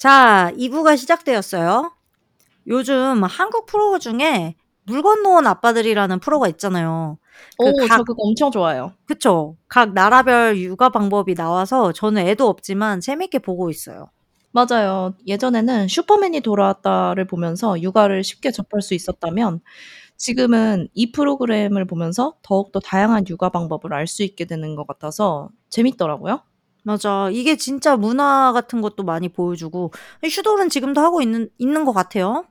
자, 2부가 시작되었어요. 요즘 한국 프로 중에 물건 놓은 아빠들이라는 프로가 있잖아요. 그 오, 각, 저 그거 엄청 좋아요. 그쵸. 각 나라별 육아 방법이 나와서 저는 애도 없지만 재밌게 보고 있어요. 맞아요. 예전에는 슈퍼맨이 돌아왔다를 보면서 육아를 쉽게 접할 수 있었다면 지금은 이 프로그램을 보면서 더욱더 다양한 육아 방법을 알 수 있게 되는 것 같아서 재밌더라고요. 맞아. 이게 진짜 문화 같은 것도 많이 보여주고 슈돌은 지금도 하고 있는 있는 것 같아요.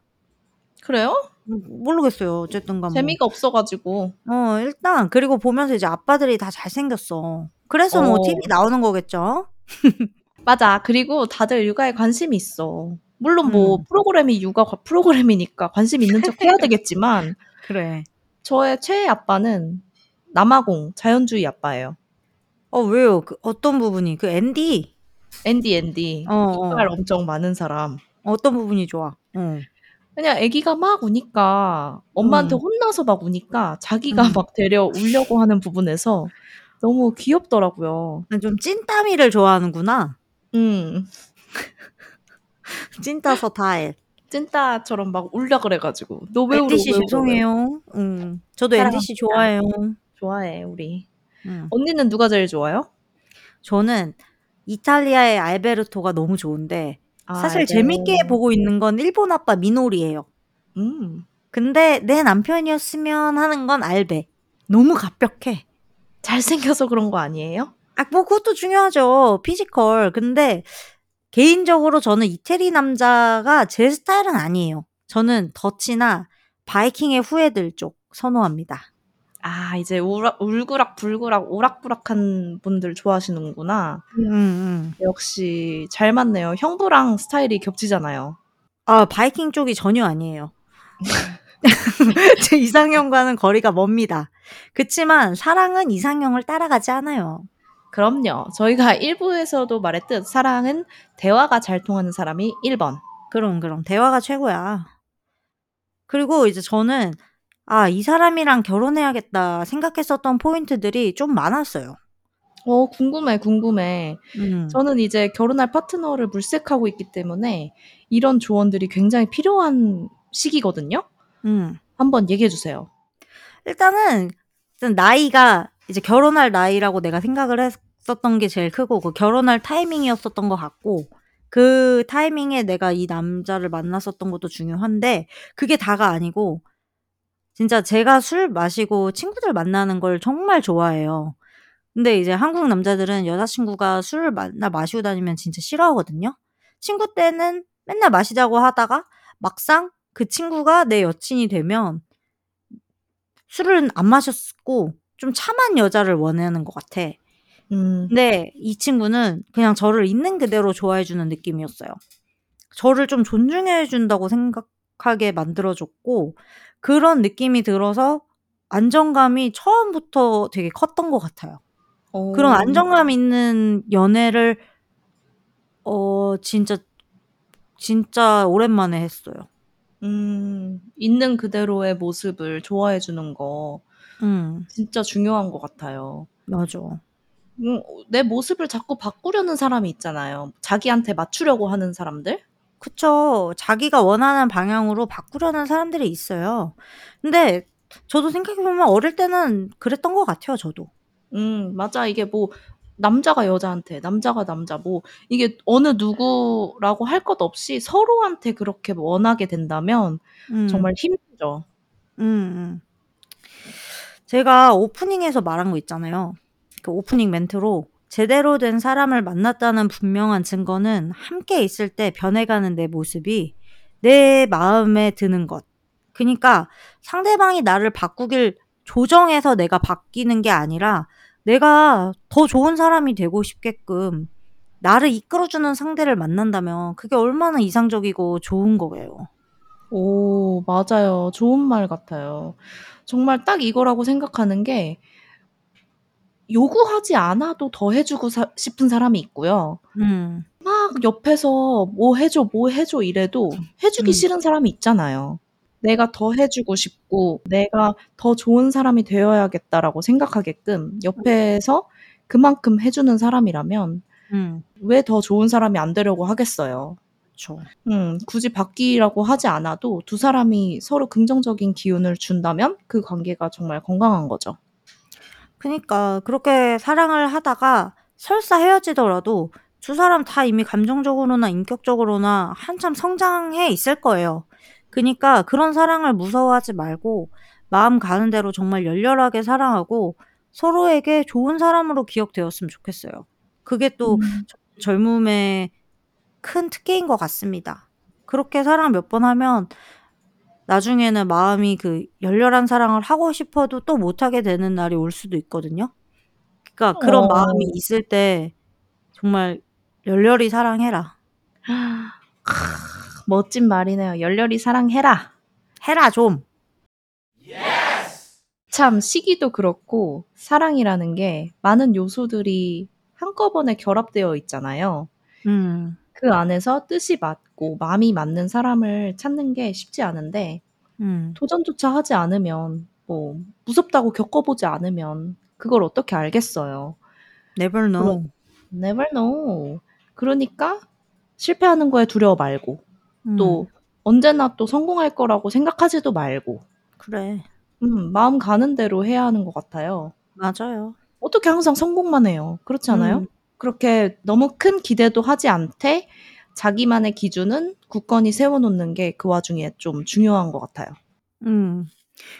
그래요? 음, 모르겠어요. 어쨌든 간 뭐. 재미가 없어 가지고. 어, 일단 그리고 보면서 이제 아빠들이 다 잘생겼어. 그래서 뭐 어. TV 나오는 거겠죠. 맞아. 그리고 다들 육아에 관심이 있어. 물론 뭐 음. 프로그램이 육아 과- 프로그램이니까 관심 있는 척 해야 되겠지만 그래. 저의 최애 아빠는 남아공 자연주의 아빠예요. 어, 왜요? 그 어떤 부분이? 그 앤디 앤디 앤디 어, 어. 이빨 엄청 많은 사람. 어떤 부분이 좋아? 어. 그냥 아기가 막 우니까 엄마한테 음. 혼나서 막 우니까 자기가 음. 막 데려 울려고 하는 부분에서 너무 귀엽더라고요. 좀 찐따미를 좋아하는구나. 음. 찐따서 다해. 찐따처럼 막 울려 그래 가지고 너 왜 울어? 앤디 씨 왜 울어? 죄송해요. 음. 저도 앤디 씨 사랑합니다. 좋아해요. 좋아해 우리. 음. 언니는 누가 제일 좋아요? 저는 이탈리아의 알베르토가 너무 좋은데 아, 사실 알베르. 재밌게 보고 있는 건 일본 아빠 미노리예요. 음. 근데 내 남편이었으면 하는 건 알베. 너무 완벽해. 잘생겨서 그런 거 아니에요? 아, 뭐 그것도 중요하죠. 피지컬. 근데 개인적으로 저는 이태리 남자가 제 스타일은 아니에요. 저는 Dutch나 바이킹의 후예들 쪽 선호합니다. 아 이제 우락, 울그락 불그락 오락부락한 분들 좋아하시는구나. 음, 음. 역시 잘 맞네요. 형부랑 스타일이 겹치잖아요. 아, 바이킹 쪽이 전혀 아니에요. 제 이상형과는 거리가 멉니다. 그치만 사랑은 이상형을 따라가지 않아요. 그럼요. 저희가 1부에서도 말했듯 사랑은 대화가 잘 통하는 사람이 1번. 그럼, 그럼. 대화가 최고야. 그리고 이제 저는, 아, 이 사람이랑 결혼해야겠다 생각했었던 포인트들이 좀 많았어요. 어, 궁금해, 궁금해. 음. 저는 이제 결혼할 파트너를 물색하고 있기 때문에 이런 조언들이 굉장히 필요한 시기거든요. 음. 한번 얘기해 주세요. 일단은, 일단 나이가 이제 결혼할 나이라고 내가 생각을 했었던 게 제일 크고, 그 결혼할 타이밍이었었던 것 같고, 그 타이밍에 내가 이 남자를 만났었던 것도 중요한데, 그게 다가 아니고, 진짜 제가 술 마시고 친구들 만나는 걸 정말 좋아해요. 근데 이제 한국 남자들은 여자친구가 술을 만나 마시고 다니면 진짜 싫어하거든요. 친구 때는 맨날 마시자고 하다가 막상 그 친구가 내 여친이 되면 술은 안 마셨고 좀 참한 여자를 원하는 것 같아. 음, 근데 이 친구는 그냥 저를 있는 그대로 좋아해주는 느낌이었어요. 저를 좀 존중해준다고 생각하게 만들어줬고, 그런 느낌이 들어서 안정감이 처음부터 되게 컸던 것 같아요. 어, 그런 안정감 있는 연애를, 어, 진짜, 진짜 오랜만에 했어요. 음, 있는 그대로의 모습을 좋아해 주는 거 음, 진짜 중요한 것 같아요. 맞아. 음, 내 모습을 자꾸 바꾸려는 사람이 있잖아요. 자기한테 맞추려고 하는 사람들? 그쵸. 자기가 원하는 방향으로 바꾸려는 사람들이 있어요. 근데 저도 생각해보면 어릴 때는 그랬던 것 같아요, 저도. 음, 맞아. 이게 뭐, 남자가 여자한테, 남자가 남자, 뭐, 이게 어느 누구라고 할 것 없이 서로한테 그렇게 원하게 된다면 음, 정말 힘들죠. 음, 음. 제가 오프닝에서 말한 거 있잖아요. 그 오프닝 멘트로 제대로 된 사람을 만났다는 분명한 증거는 함께 있을 때 변해가는 내 모습이 내 마음에 드는 것. 그러니까 상대방이 나를 바꾸길 조정해서 내가 바뀌는 게 아니라 내가 더 좋은 사람이 되고 싶게끔 나를 이끌어주는 상대를 만난다면 그게 얼마나 이상적이고 좋은 거예요. 오, 맞아요. 좋은 말 같아요. 정말 딱 이거라고 생각하는 게 요구하지 않아도 더 해주고 사- 싶은 사람이 있고요. 음, 막 옆에서 뭐 해줘, 뭐 해줘 이래도 해주기 음. 싫은 사람이 있잖아요. 내가 더 해주고 싶고, 내가 더 좋은 사람이 되어야겠다라고 생각하게끔 옆에서 그만큼 해주는 사람이라면 음. 왜더 좋은 사람이 안 되려고 하겠어요. 음 굳이 바뀌라고 하지 않아도 두 사람이 서로 긍정적인 기운을 준다면 그 관계가 정말 건강한 거죠. 그니까 그렇게 사랑을 하다가 설사 헤어지더라도 두 사람 다 이미 감정적으로나 인격적으로나 한참 성장해 있을 거예요. 그니까 그런 사랑을 무서워하지 말고 마음 가는 대로 정말 열렬하게 사랑하고 서로에게 좋은 사람으로 기억되었으면 좋겠어요. 그게 또 음. 젊음의 큰 특기인 것 같습니다. 그렇게 사랑 몇 번 하면 나중에는 마음이 그 열렬한 사랑을 하고 싶어도 또 못하게 되는 날이 올 수도 있거든요. 그러니까 그런 어. 마음이 있을 때 정말 열렬히 사랑해라. 멋진 말이네요. 열렬히 사랑해라. 해라 좀. 참 시기도 그렇고 사랑이라는 게 많은 요소들이 한꺼번에 결합되어 있잖아요. 음. 그 안에서 뜻이 맞고 마음이 맞는 사람을 찾는 게 쉽지 않은데 음. 도전조차 하지 않으면 뭐 무섭다고 겪어보지 않으면 그걸 어떻게 알겠어요. never know. never know. 그러니까 실패하는 거에 두려워 말고 음. 또 언제나 또 성공할 거라고 생각하지도 말고 그래. 음, 마음 가는 대로 해야 하는 것 같아요. 맞아요. 어떻게 항상 성공만 해요? 그렇지 않아요? 음. 그렇게 너무 큰 기대도 하지 않되 자기만의 기준은 굳건히 세워놓는 게 그 와중에 좀 중요한 것 같아요. 음.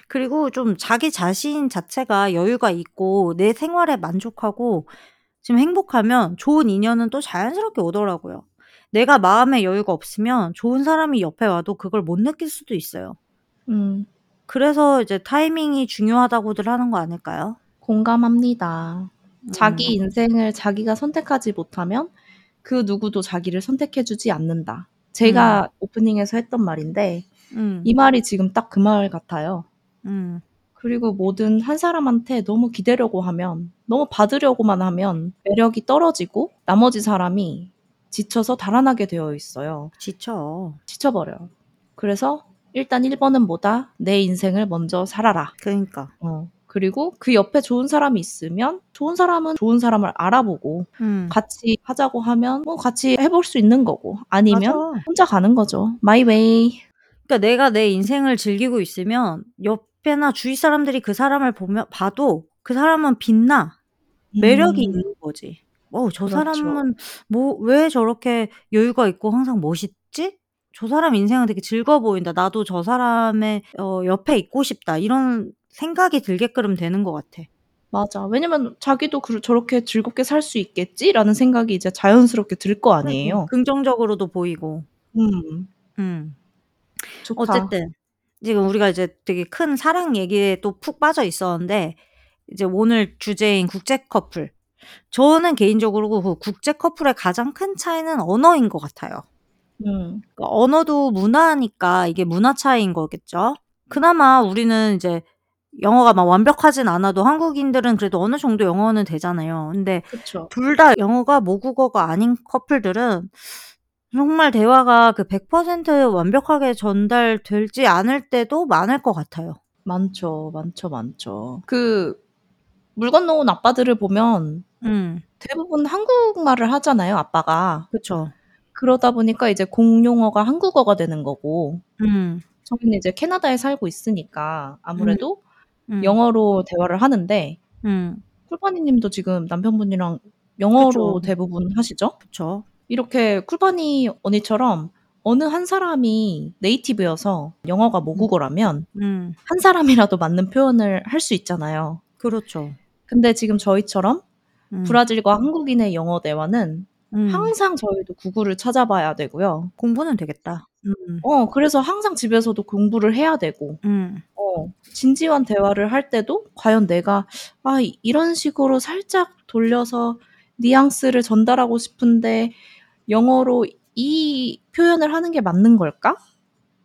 그리고 좀 자기 자신 자체가 여유가 있고 내 생활에 만족하고 지금 행복하면 좋은 인연은 또 자연스럽게 오더라고요. 내가 마음의 여유가 없으면 좋은 사람이 옆에 와도 그걸 못 느낄 수도 있어요. 음, 그래서 이제 타이밍이 중요하다고들 하는 거 아닐까요? 공감합니다. 자기 음. 인생을 자기가 선택하지 못하면 그 누구도 자기를 선택해주지 않는다. 제가 오프닝에서 했던 말인데 음. 이 말이 지금 딱 그 말 같아요. 음. 그리고 뭐든 한 사람한테 너무 기대려고 하면, 너무 받으려고만 하면 매력이 떨어지고 나머지 사람이 지쳐서 달아나게 되어 있어요. 지쳐. 지쳐버려요. 그래서 일단 1번은 뭐다? 내 인생을 먼저 살아라. 그러니까. 어. 그리고 그 옆에 좋은 사람이 있으면 좋은 사람은 좋은 사람을 알아보고 음. 같이 하자고 하면 뭐 같이 해볼 수 있는 거고 아니면 맞아. 혼자 가는 거죠. My way. 그러니까 내가 내 인생을 즐기고 있으면 옆에나 주위 사람들이 그 사람을 보면 봐도 그 사람은 빛나. 매력이 음. 있는 거지. 어, 저 그렇죠. 사람은 뭐 왜 저렇게 여유가 있고 항상 멋있지? 저 사람 인생은 되게 즐거워 보인다. 나도 저 사람의 어, 옆에 있고 싶다. 이런 생각이 들게끔 되는 것 같아. 맞아. 왜냐면 자기도 그 저렇게 즐겁게 살 수 있겠지라는 생각이 이제 자연스럽게 들 거 아니에요. 긍정적으로도 보이고. 음. 음. 좋다. 어쨌든 지금 우리가 이제 되게 큰 사랑 얘기에 또 푹 빠져 있었는데 이제 오늘 주제인 국제 커플. 저는 개인적으로 그 국제 커플의 가장 큰 차이는 언어인 것 같아요. 음. 그러니까 언어도 문화니까 이게 문화 차이인 거겠죠. 그나마 우리는 이제 영어가 막 완벽하진 않아도 한국인들은 그래도 어느 정도 영어는 되잖아요. 근데 그쵸. 둘 다 영어가 모국어가 아닌 커플들은 정말 대화가 그 100% 완벽하게 전달될지 않을 때도 많을 것 같아요. 많죠. 많죠, 많죠. 그 물 건너온 아빠들을 보면 음. 대부분 한국말을 하잖아요, 아빠가. 그쵸. 그러다 보니까 이제 공용어가 한국어가 되는 거고 음. 저희는 이제 캐나다에 살고 있으니까 아무래도 음. 영어로 대화를 하는데 음. 쿨파니 님도 지금 남편분이랑 영어로 그쵸. 대부분 하시죠? 그쵸. 이렇게 쿨파니 언니처럼 어느 한 사람이 네이티브여서 영어가 모국어라면 음. 한 사람이라도 맞는 표현을 할 수 있잖아요. 그렇죠. 근데 지금 저희처럼 음. 브라질과 한국인의 영어 대화는 음. 항상 저희도 구글을 찾아봐야 되고요. 공부는 되겠다. 음. 어, 그래서 항상 집에서도 공부를 해야 되고, 음. 어, 진지한 대화를 할 때도 과연 내가, 아, 이- 이런 식으로 살짝 돌려서 뉘앙스를 전달하고 싶은데, 영어로 이 표현을 하는 게 맞는 걸까?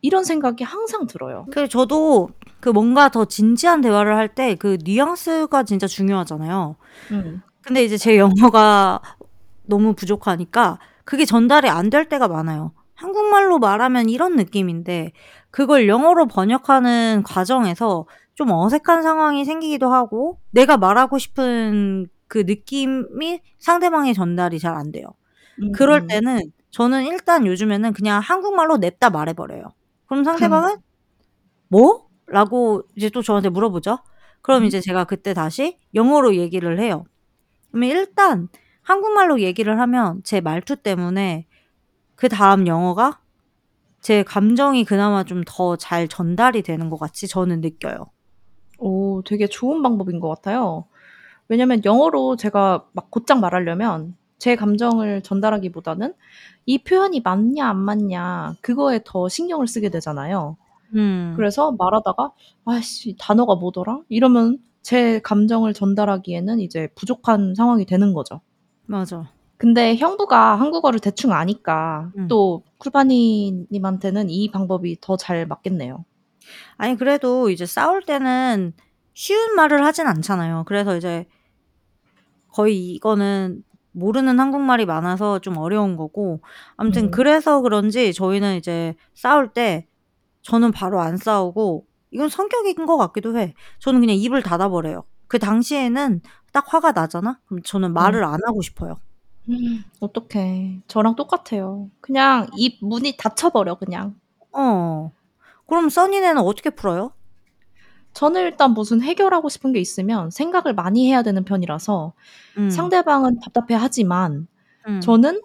이런 생각이 항상 들어요. 그 저도 그 뭔가 더 진지한 대화를 할 때 그 뉘앙스가 진짜 중요하잖아요. 음, 근데 이제 제 영어가 너무 부족하니까 그게 전달이 안 될 때가 많아요. 한국말로 말하면 이런 느낌인데 그걸 영어로 번역하는 과정에서 좀 어색한 상황이 생기기도 하고 내가 말하고 싶은 그 느낌이 상대방에 전달이 잘 안 돼요. 음, 그럴 음. 때는 저는 일단 요즘에는 그냥 한국말로 냅다 말해 버려요. 그럼 상대방은 "뭐?" 라고 이제 또 저한테 물어보죠. 그럼 음. 이제 제가 그때 다시 영어로 얘기를 해요. 그러면 일단 한국말로 얘기를 하면 제 말투 때문에 그다음 영어가 제 감정이 그나마 좀 더 잘 전달이 되는 것 같이 저는 느껴요. 오 되게 좋은 방법인 것 같아요. 왜냐면 영어로 제가 막 곧장 말하려면 제 감정을 전달하기보다는 이 표현이 맞냐 안 맞냐 그거에 더 신경을 쓰게 되잖아요. 음. 그래서 말하다가 '아이씨 단어가 뭐더라?' 이러면 제 감정을 전달하기에는 이제 부족한 상황이 되는 거죠. 맞아. 근데 형부가 한국어를 대충 아니까 음. 또 쿨바니 님한테는 이 방법이 더 잘 맞겠네요. 아니 그래도 이제 싸울 때는 쉬운 말을 하진 않잖아요. 그래서 이제 거의 이거는 모르는 한국말이 많아서 좀 어려운 거고 아무튼 음. 그래서 그런지 저희는 이제 싸울 때 저는 바로 안 싸우고 이건 성격인 것 같기도 해. 저는 그냥 입을 닫아 버려요. 그 당시에는 딱 화가 나잖아? 그럼 저는 음. 말을 안 하고 싶어요. 어떡해. 저랑 똑같아요. 그냥 입 문이 닫혀 버려 그냥. 어. 그럼 써니네는 어떻게 풀어요? 저는 일단 무슨 해결하고 싶은 게 있으면 생각을 많이 해야 되는 편이라서 음. 상대방은 답답해하지만 음. 저는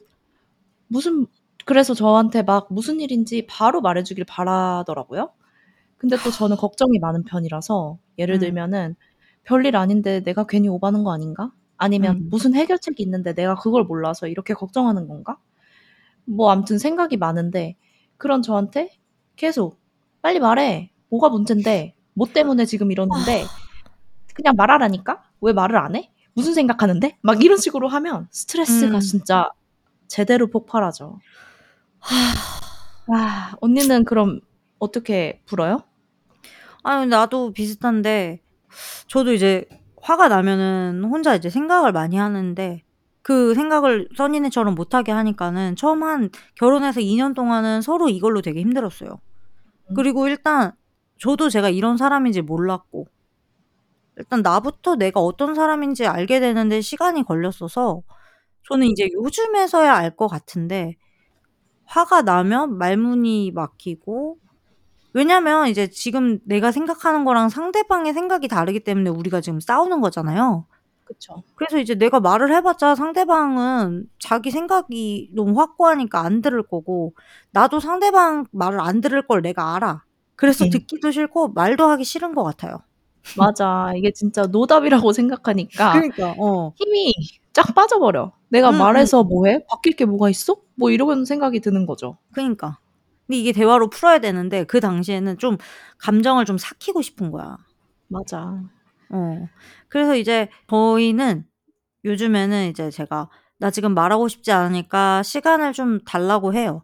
무슨 그래서 저한테 막 무슨 일인지 바로 말해 주길 바라더라고요. 근데 또 저는 걱정이 많은 편이라서 예를 음. 들면은 '별일 아닌데 내가 괜히 오바는 거 아닌가?' 아니면 음. '무슨 해결책이 있는데 내가 그걸 몰라서 이렇게 걱정하는 건가?' 뭐 아무튼 생각이 많은데 그런 저한테 계속 "빨리 말해. 뭐가 문젠데? 뭐 때문에 지금 이러는데 그냥 말하라니까? 왜 말을 안 해? 무슨 생각하는데?" 막 이런 식으로 하면 스트레스가 음. 진짜 제대로 폭발하죠. 와 언니는 그럼 어떻게 풀어요? 아니 나도 비슷한데 저도 이제 화가 나면은 혼자 이제 생각을 많이 하는데 그 생각을 써니네처럼 못하게 하니까는 처음 한 결혼해서 2년 동안은 서로 이걸로 되게 힘들었어요. 음. 그리고 일단 저도 제가 이런 사람인지 몰랐고 일단 나부터 내가 어떤 사람인지 알게 되는데 시간이 걸렸어서 저는 이제 요즘에서야 알 것 같은데 화가 나면 말문이 막히고 왜냐면 이제 지금 내가 생각하는 거랑 상대방의 생각이 다르기 때문에 우리가 지금 싸우는 거잖아요. 그쵸. 그래서 이제 내가 말을 해 봤자 상대방은 자기 생각이 너무 확고하니까 안 들을 거고 나도 상대방 말을 안 들을 걸 내가 알아. 그래서 네. 듣기도 싫고 말도 하기 싫은 것 같아요. 맞아. 이게 진짜 노답이라고 생각하니까 그러니까 어. 힘이 쫙 빠져버려. '내가 음음. 말해서 뭐 해? 바뀔 게 뭐가 있어?' 뭐 이런 생각이 드는 거죠. 그니까. 근데 이게 대화로 풀어야 되는데 그 당시에는 좀 감정을 좀 삭히고 싶은 거야. 맞아. 어. 그래서 이제 저희는 요즘에는 이제 제가 "나 지금 말하고 싶지 않으니까 시간을 좀 달라."고 해요.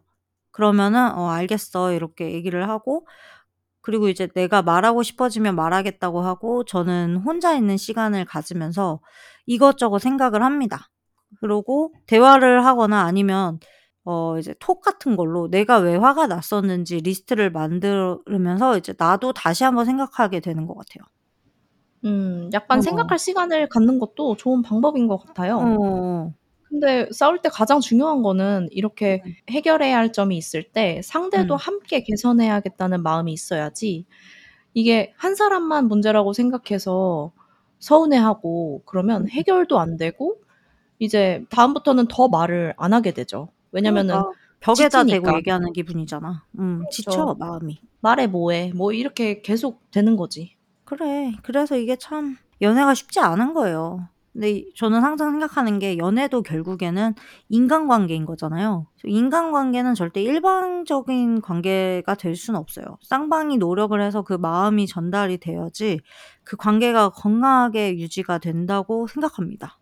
그러면은 "어 알겠어." 이렇게 얘기를 하고 그리고 이제 내가 말하고 싶어지면 말하겠다고 하고 저는 혼자 있는 시간을 가지면서 이것저것 생각을 합니다. 그러고 대화를 하거나 아니면 어 이제 톡 같은 걸로 내가 왜 화가 났었는지 리스트를 만들면서 이제 나도 다시 한번 생각하게 되는 것 같아요. 음. 약간 어. 생각할 시간을 갖는 것도 좋은 방법인 것 같아요. 어어어. 근데 싸울 때 가장 중요한 거는 이렇게 음. 해결해야 할 점이 있을 때 상대도 음. 함께 개선해야겠다는 마음이 있어야지 이게 한 사람만 문제라고 생각해서 서운해하고 그러면 음. 해결도 안 되고 이제 다음부터는 더 말을 안 하게 되죠. 왜냐면은 그러니까 벽에다 대고 지치니까. 얘기하는 기분이잖아. 음. 지쳐 그렇죠. 마음이. "말해 뭐 해." 뭐 이렇게 계속 되는 거지. 그래. 그래서 이게 참 연애가 쉽지 않은 거예요. 근데 이 저는 항상 생각하는 게 연애도 결국에는 인간관계인 거잖아요. 인간관계는 절대 일방적인 관계가 될 수는 없어요. 쌍방이 노력을 해서 그 마음이 전달이 돼야지 그 관계가 건강하게 유지가 된다고 생각합니다.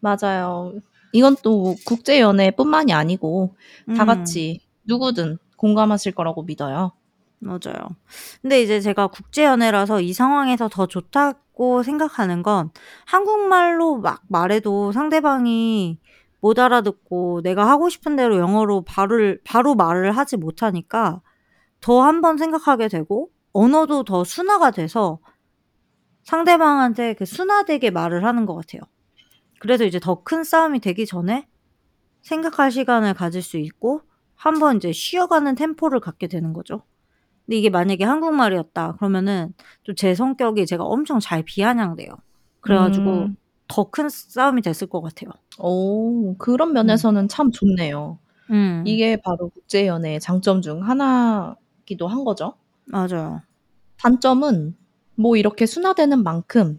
맞아요. 이건 또 국제 연애뿐만이 아니고 다 음. 같이 누구든 공감하실 거라고 믿어요. 맞아요. 근데 이제 제가 국제 연애라서 이 상황에서 더 좋다고 생각하는 건 한국말로 막 말해도 상대방이 못 알아듣고 내가 하고 싶은 대로 영어로 바를 바로 말을 하지 못하니까 더 한 번 생각하게 되고 언어도 더 순화가 돼서 상대방한테 그 순화되게 말을 하는 것 같아요. 그래서 이제 더 큰 싸움이 되기 전에 생각할 시간을 가질 수 있고 한번 이제 쉬어가는 템포를 갖게 되는 거죠. 근데 이게 만약에 한국말이었다 그러면은 좀 제 성격이 제가 엄청 잘 비아냥돼요. 그래 가지고 음. 더큰 싸움이 됐을 것 같아요. 오 그런 음. 면에서는 참 좋네요. 음. 이게 바로 국제 연애의 장점 중 하나기도 한 거죠. 맞아요. 단점은 뭐 이렇게 순화되는 만큼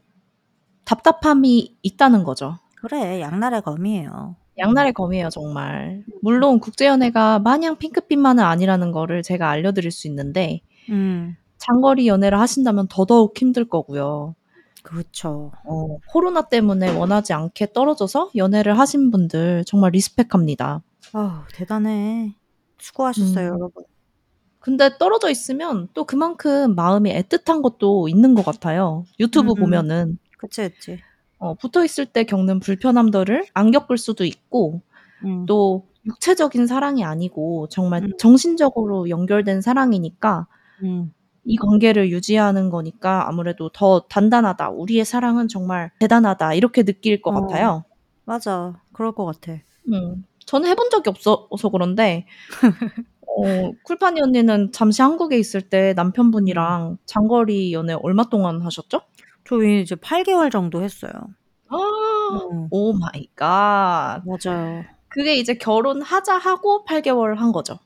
답답함이 있다는 거죠. 그래. 양날의 검이에요. 양날의 검이에요 정말. 물론 국제 연애가 마냥 핑크빛만은 아니라는 거를 제가 알려드릴 수 있는데 음. 장거리 연애를 하신다면 더더욱 힘들 거고요. 그렇죠. 어 코로나 때문에 원하지 않게 떨어져서 연애를 하신 분들 정말 리스펙합니다. 아우 대단해. 수고하셨어요 음. 여러분. 근데 떨어져 있으면 또 그만큼 마음이 애틋한 것도 있는 것 같아요. 유튜브 음. 보면은. 그치, 그치. 어 붙어 있을 때 겪는 불편함들을 안 겪을 수도 있고 음. 또 육체적인 사랑이 아니고 정말 음. 정신적으로 연결된 사랑이니까 음. 이 관계를 유지하는 거니까 아무래도 더 단단하다. 우리의 사랑은 정말 대단하다. 이렇게 느낄 것 어. 같아요. 맞아. 그럴 것 같아. 음. 저는 해본 적이 없어서 그런데 어 쿨파니 언니는 잠시 한국에 있을 때 남편분이랑 장거리 연애 얼마 동안 하셨죠? 저희 이제 8개월 정도 했어요. 아. 음. Oh my God. 맞아요. 그게 이제 결혼하자 하고 8개월 한 거죠?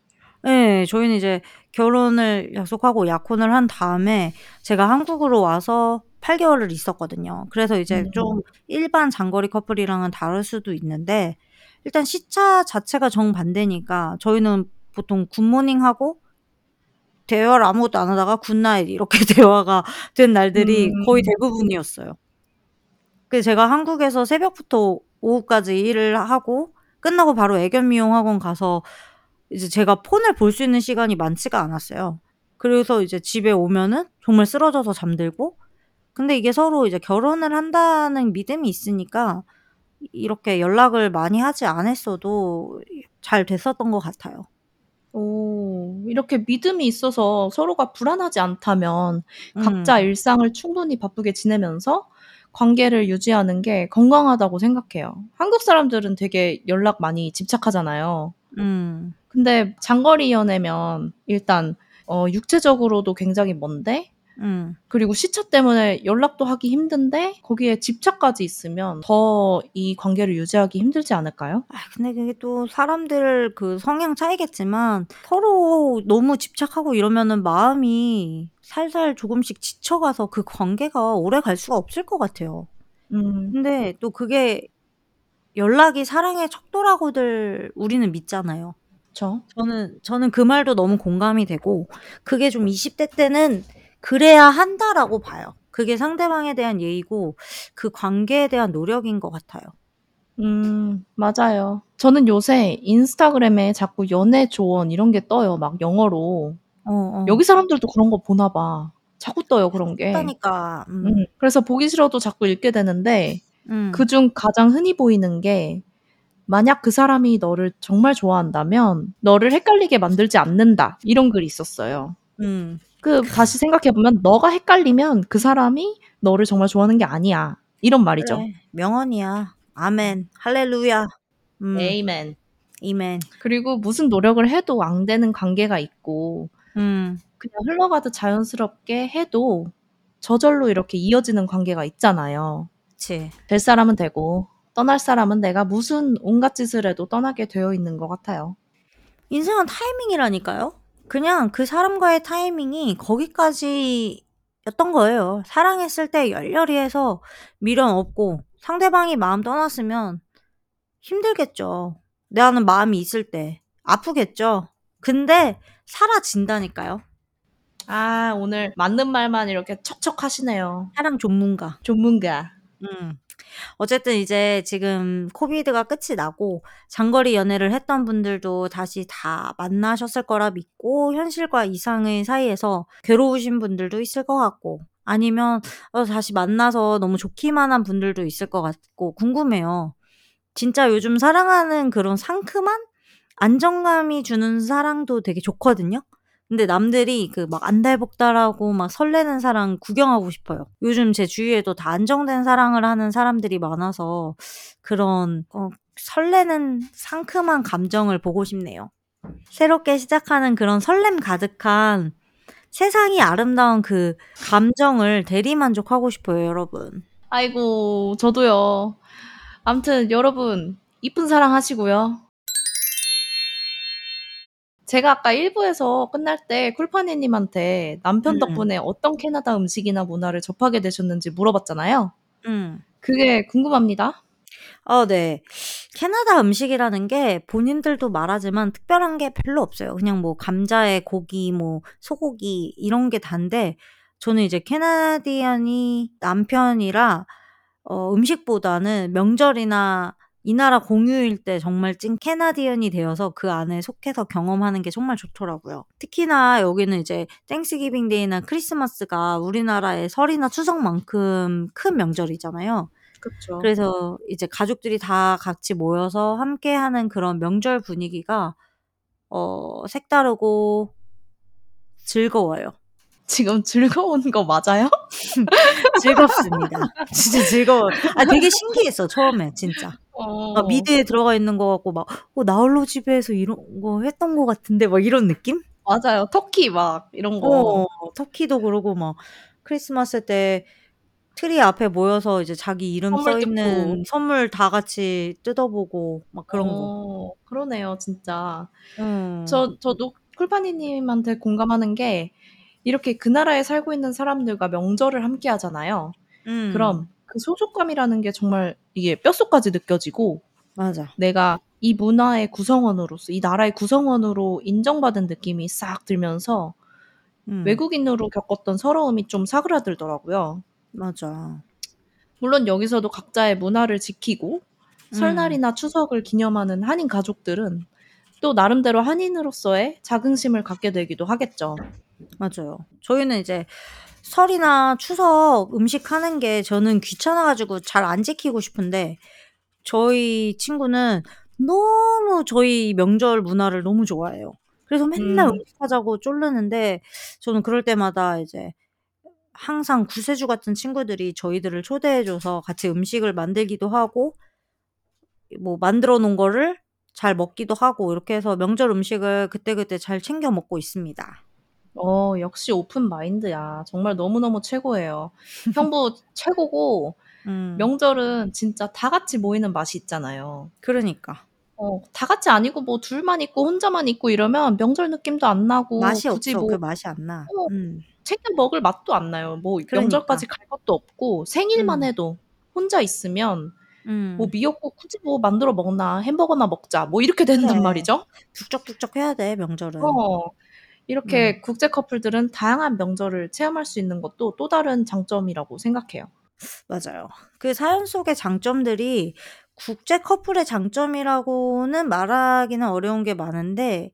예. 저희는 이제 결혼을 약속하고 약혼을 한 다음에 제가 한국으로 와서 8개월을 있었거든요. 그래서 이제 음. 좀 일반 장거리 커플이랑은 다를 수도 있는데 일단 시차 자체가 정반대니까 저희는 보통 good morning하고 대화를 아무것도 안 하다가 good night 이렇게 대화가 된 날들이 거의 음. 대부분이었어요. 그래서 제가 한국에서 새벽부터 오후까지 일을 하고 끝나고 바로 애견 미용 학원 가서 이제 제가 폰을 볼 수 있는 시간이 많지가 않았어요. 그래서 이제 집에 오면은 정말 쓰러져서 잠들고 근데 이게 서로 이제 결혼을 한다는 믿음이 있으니까 이렇게 연락을 많이 하지 않았어도 잘 됐었던 것 같아요. 오. 이렇게 믿음이 있어서 서로가 불안하지 않다면 음. 각자 일상을 충분히 바쁘게 지내면서 관계를 유지하는 게 건강하다고 생각해요. 한국 사람들은 되게 연락 많이 집착하잖아요. 음. 근데 장거리 연애면 일단 어 육체적으로도 굉장히 먼데 음. 그리고 시차 때문에 연락도 하기 힘든데 거기에 집착까지 있으면 더 이 관계를 유지하기 힘들지 않을까요? 아 근데 그게 또 사람들 그 성향 차이겠지만 서로 너무 집착하고 이러면은 마음이 살살 조금씩 지쳐가서 그 관계가 오래 갈 수가 없을 것 같아요. 음. 근데 또 그게 연락이 사랑의 척도라고들 우리는 믿잖아요. 그쵸. 저는 저는 그 말도 너무 공감이 되고 그게 좀 20대 때는 ' 그래야 한다.'라고 봐요. 그게 상대방에 대한 예의고 그 관계에 대한 노력인 것 같아요. 음 맞아요. 저는 요새 인스타그램에 자꾸 연애 조언 이런 게 떠요 막 영어로. 어 어. 여기 사람들도 그런 거 보나 봐. 자꾸 떠요 그런 게. 그러니까. 음. 음. 그래서 보기 싫어도 자꾸 읽게 되는데 음. 그중 가장 흔히 보이는 게 "만약 그 사람이 너를 정말 좋아한다면 너를 헷갈리게 만들지 않는다." 이런 글이 있었어요. 음. 그 다시 생각해 보면 "너가 헷갈리면 그 사람이 너를 정말 좋아하는 게 아니야." 이런 말이죠. 그래. 명언이야. 아멘. 할렐루야. 음. 에이멘. 이멘. 그리고 무슨 노력을 해도 안 되는 관계가 있고 음. 그냥 흘러가듯 자연스럽게 해도 저절로 이렇게 이어지는 관계가 있잖아요. 그치. 될 사람은 되고 떠날 사람은 내가 무슨 온갖 짓을 해도 떠나게 되어 있는 것 같아요. 인생은 타이밍이라니까요. 그냥 그 사람과의 타이밍이 거기까지였던 거예요. 사랑했을 때 열렬히 해서 미련 없고 상대방이 마음 떠났으면 힘들겠죠. 내가는 마음이 있을 때 아프겠죠. 근데 사라진다니까요. 아 오늘 맞는 말만 이렇게 척척 하시네요. 사랑 전문가. 전문가. 음. 어쨌든 이제 지금 코비드가 끝이 나고 장거리 연애를 했던 분들도 다시 다 만나셨을 거라 믿고 현실과 이상의 사이에서 괴로우신 분들도 있을 것 같고 아니면 어 다시 만나서 너무 좋기만 한 분들도 있을 것 같고 궁금해요. 진짜 요즘 사랑하는 그런 상큼한 안정감이 주는 사랑도 되게 좋거든요. 근데 남들이 그 막 안달복달하고 막 설레는 사랑 구경하고 싶어요. 요즘 제 주위에도 다 안정된 사랑을 하는 사람들이 많아서 그런 어 설레는 상큼한 감정을 보고 싶네요. 새롭게 시작하는 그런 설렘 가득한 세상이 아름다운 그 감정을 대리만족하고 싶어요, 여러분. 아이고, 저도요. 아무튼 여러분, 이쁜 사랑 하시고요. 제가 아까 1부에서 끝날 때 쿨파니님한테 남편 음. 덕분에 어떤 캐나다 음식이나 문화를 접하게 되셨는지 물어봤잖아요. 음. 그게 궁금합니다. 어, 네. 캐나다 음식이라는 게 본인들도 말하지만 특별한 게 별로 없어요. 그냥 뭐 감자에 고기, 뭐 소고기 이런 게 단데 저는 이제 Canadian이 남편이라 어, 음식보다는 명절이나 이 나라 공휴일 때 정말 찐 Canadian이 되어서 그 안에 속해서 경험하는 게 정말 좋더라고요. 특히나 여기는 이제 Thanksgiving Day나 크리스마스가 우리나라의 설이나 추석만큼 큰 명절이잖아요. 그렇죠. 그래서 이제 가족들이 다 같이 모여서 함께 하는 그런 명절 분위기가 어, 색다르고 즐거워요. 지금 즐거운 거 맞아요? 즐겁습니다. 진짜 즐거워. 아, 되게 신기했어, 처음에, 진짜. 어. 막 미드에 들어가 있는 거 같고, 막, 어, 나 홀로 집에서 이런 거 했던 거 같은데, 막 이런 느낌? 맞아요. 터키 막 이런 거. 어, 터키도 그러고, 막, 크리스마스 때 트리 앞에 모여서 이제 자기 이름 선물 써 있는 뜯고. 선물 다 같이 뜯어보고, 막 그런 거. 어, 그러네요, 진짜. 음. 저, 저도 쿨파니 님한테 공감하는 게 이렇게 그 나라에 살고 있는 사람들과 명절을 함께 하잖아요. 음. 그럼 그 소속감이라는 게 정말 이게 뼛속까지 느껴지고 맞아. 내가 이 문화의 구성원으로서 이 나라의 구성원으로 인정받은 느낌이 싹 들면서 음. 외국인으로 겪었던 서러움이 좀 사그라들더라고요. 맞아. 물론 여기서도 각자의 문화를 지키고 음. 설날이나 추석을 기념하는 한인 가족들은 또 나름대로 한인으로서의 자긍심을 갖게 되기도 하겠죠. 맞아요. 저희는 이제 설이나 추석 음식 하는 게 저는 귀찮아 가지고 잘 안 지키고 싶은데 저희 친구는 너무 저희 명절 문화를 너무 좋아해요. 그래서 맨날 음. 음식 하자고 쫄르는데 저는 그럴 때마다 이제 항상 구세주 같은 친구들이 저희들을 초대해 줘서 같이 음식을 만들기도 하고 뭐 만들어 놓은 거를 잘 먹기도 하고 이렇게 해서 명절 음식을 그때그때 잘 챙겨 먹고 있습니다. 어, 역시 오픈 마인드야. 정말 너무너무 최고예요. 형부 최고고, 음. 명절은 진짜 다 같이 모이는 맛이 있잖아요. 그러니까. 어, 다 같이 아니고 뭐 둘만 있고 혼자만 있고 이러면 명절 느낌도 안 나고, 맛이 굳이 없어. 뭐그 맛이 안 나. 어. 음. 챙겨 먹을 맛도 안 나요. 뭐 그러니까. 명절까지 갈 것도 없고, 생일만 음. 해도 혼자 있으면 음. 뭐 미역국 굳이 뭐 만들어 먹나, 햄버거나 먹자, 뭐 이렇게 된단 그래. 말이죠. 북적북적 해야 돼, 명절은. 어, 이렇게 음. 국제 커플들은 다양한 명절을 체험할 수 있는 것도 또 다른 장점이라고 생각해요. 맞아요. 그 사연 속의 장점들이 국제 커플의 장점이라고는 말하기는 어려운 게 많은데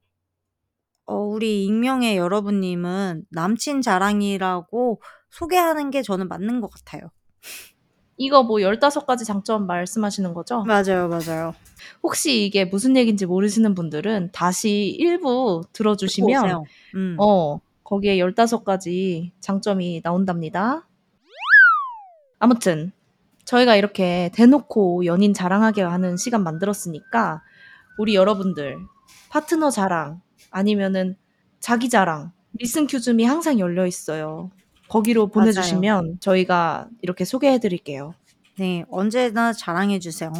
어, 우리 익명의 여러분님은 남친 자랑이라고 소개하는 게 저는 맞는 것 같아요. 이거 뭐 15가지 장점 말씀하시는 거죠? 맞아요, 맞아요. 혹시 이게 무슨 얘기인지 모르시는 분들은 다시 일부 들어주시면. 음. 어, 거기에 15가지 장점이 나온답니다. 아무튼 저희가 이렇게 대놓고 연인 자랑하게 하는 시간 만들었으니까 우리 여러분들 파트너 자랑 아니면은 자기 자랑 리슨 큐즘이 항상 열려 있어요. 거기로 보내주시면 저희가 이렇게 소개해 드릴게요. 네, 언제나 자랑해 주세요.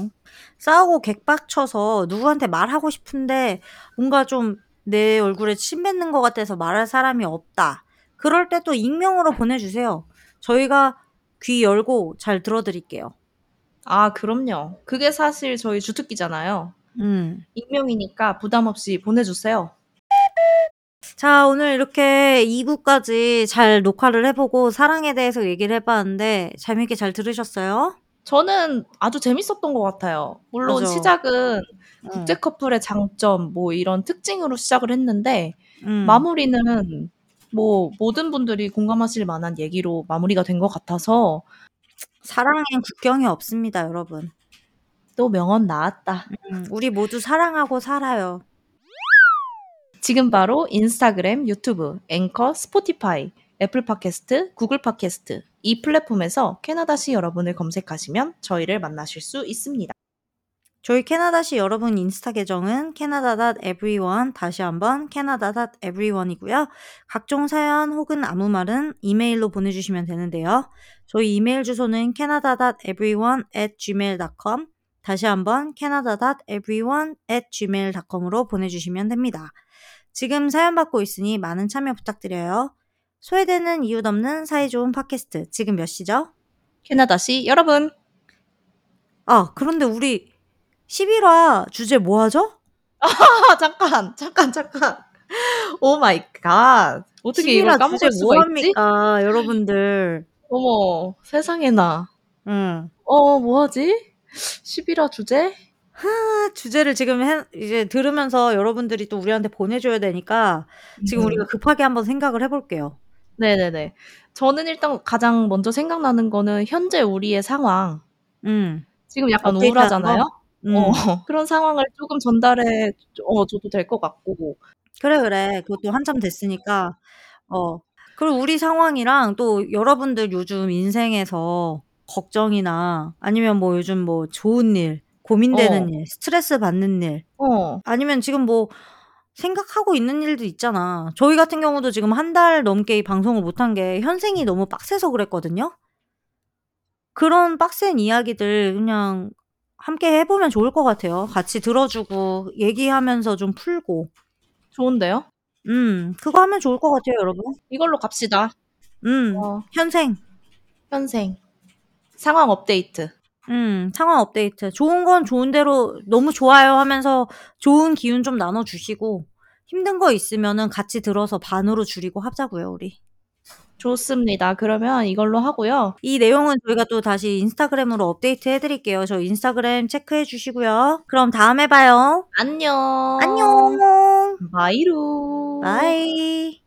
싸우고 객박쳐서 누구한테 말하고 싶은데 뭔가 좀 내 얼굴에 침 뱉는 것 같아서 말할 사람이 없다. 그럴 때 또 익명으로 보내주세요. 저희가 귀 열고 잘 들어드릴게요. 아, 그럼요. 그게 사실 저희 주특기잖아요. 음. 익명이니까 부담 없이 보내주세요. 자, 오늘 이렇게 2부까지 잘 녹화를 해보고 사랑에 대해서 얘기를 해봤는데 재밌게 잘 들으셨어요? 저는 아주 재밌었던 것 같아요. 물론 맞아. 시작은 응. 국제 커플의 장점, 뭐 이런 특징으로 시작을 했는데, 음. 마무리는 뭐 모든 분들이 공감하실 만한 얘기로 마무리가 된 것 같아서 사랑엔 국경이 없습니다, 여러분. 또 명언 나왔다. 음, 우리 모두 사랑하고 살아요. 지금 바로 인스타그램, 유튜브, 앵커, 스포티파이, 애플 팟캐스트, 구글 팟캐스트 이 플랫폼에서 캐나다시 여러분을 검색하시면 저희를 만나실 수 있습니다. 저희 캐나다시 여러분 인스타 계정은 canada.everyone 다시 한번 canada.everyone이고요. 각종 사연 혹은 아무 말은 이메일로 보내주시면 되는데요. 저희 이메일 주소는 canada.everyone@gmail.com 다시 한번 canada.everyone@gmail.com으로 보내주시면 됩니다. 지금 사연 받고 있으니 많은 참여 부탁드려요. 소외되는 이유 없는 사이 좋은 팟캐스트 지금 몇 시죠? 캐나다 시 여러분. 아 그런데 우리 11화 주제 뭐 하죠? 아 잠깐 잠깐 잠깐. Oh my God. 어떻게 이걸 11화 까먹을 주제 수가 뭐 있지? 합니까 여러분들. 어머 세상에나. 응. 어 뭐 하지? 11화 주제? 아, 주제를 지금 해, 이제 들으면서 여러분들이 또 우리한테 보내줘야 되니까 지금 음. 우리가 급하게 한번 생각을 해 볼게요. 네네네. 저는 일단 가장 먼저 생각나는 거는 현재 우리의 상황. 음. 지금 약간 업데이트하는 우울하잖아요. 거? 음. 어 그런 상황을 조금 전달해 어 줘도 될 것 같고. 그래 그래. 그것도 한참 됐으니까. 어. 그리고 우리 상황이랑 또 여러분들 요즘 인생에서 걱정이나 아니면 뭐 요즘 뭐 좋은 일, 고민되는 어. 일, 스트레스 받는 일, 어. 아니면 지금 뭐 생각하고 있는 일도 있잖아. 저희 같은 경우도 지금 한달 넘게 이 방송을 못한 게 현생이 너무 빡세서 그랬거든요. 그런 빡센 이야기들 그냥 함께 해 보면 좋을 것 같아요. 같이 들어 주고 얘기하면서 좀 풀고. 좋은데요? 음, 그거 하면 좋을 것 같아요, 여러분. 이걸로 갑시다. 음, 어. 현생. 현생. 상황 업데이트. 음, 상황 업데이트. 좋은 건 좋은 대로 너무 좋아요 하면서 좋은 기운 좀 나눠 주시고, 힘든 거 있으면은 같이 들어서 반으로 줄이고 하자고요, 우리. 좋습니다. 그러면 이걸로 하고요. 이 내용은 저희가 또 다시 인스타그램으로 업데이트 해드릴게요. 저 인스타그램 체크해 주시고요. 그럼 다음에 봐요. 안녕. 안녕. 바이루. Bye.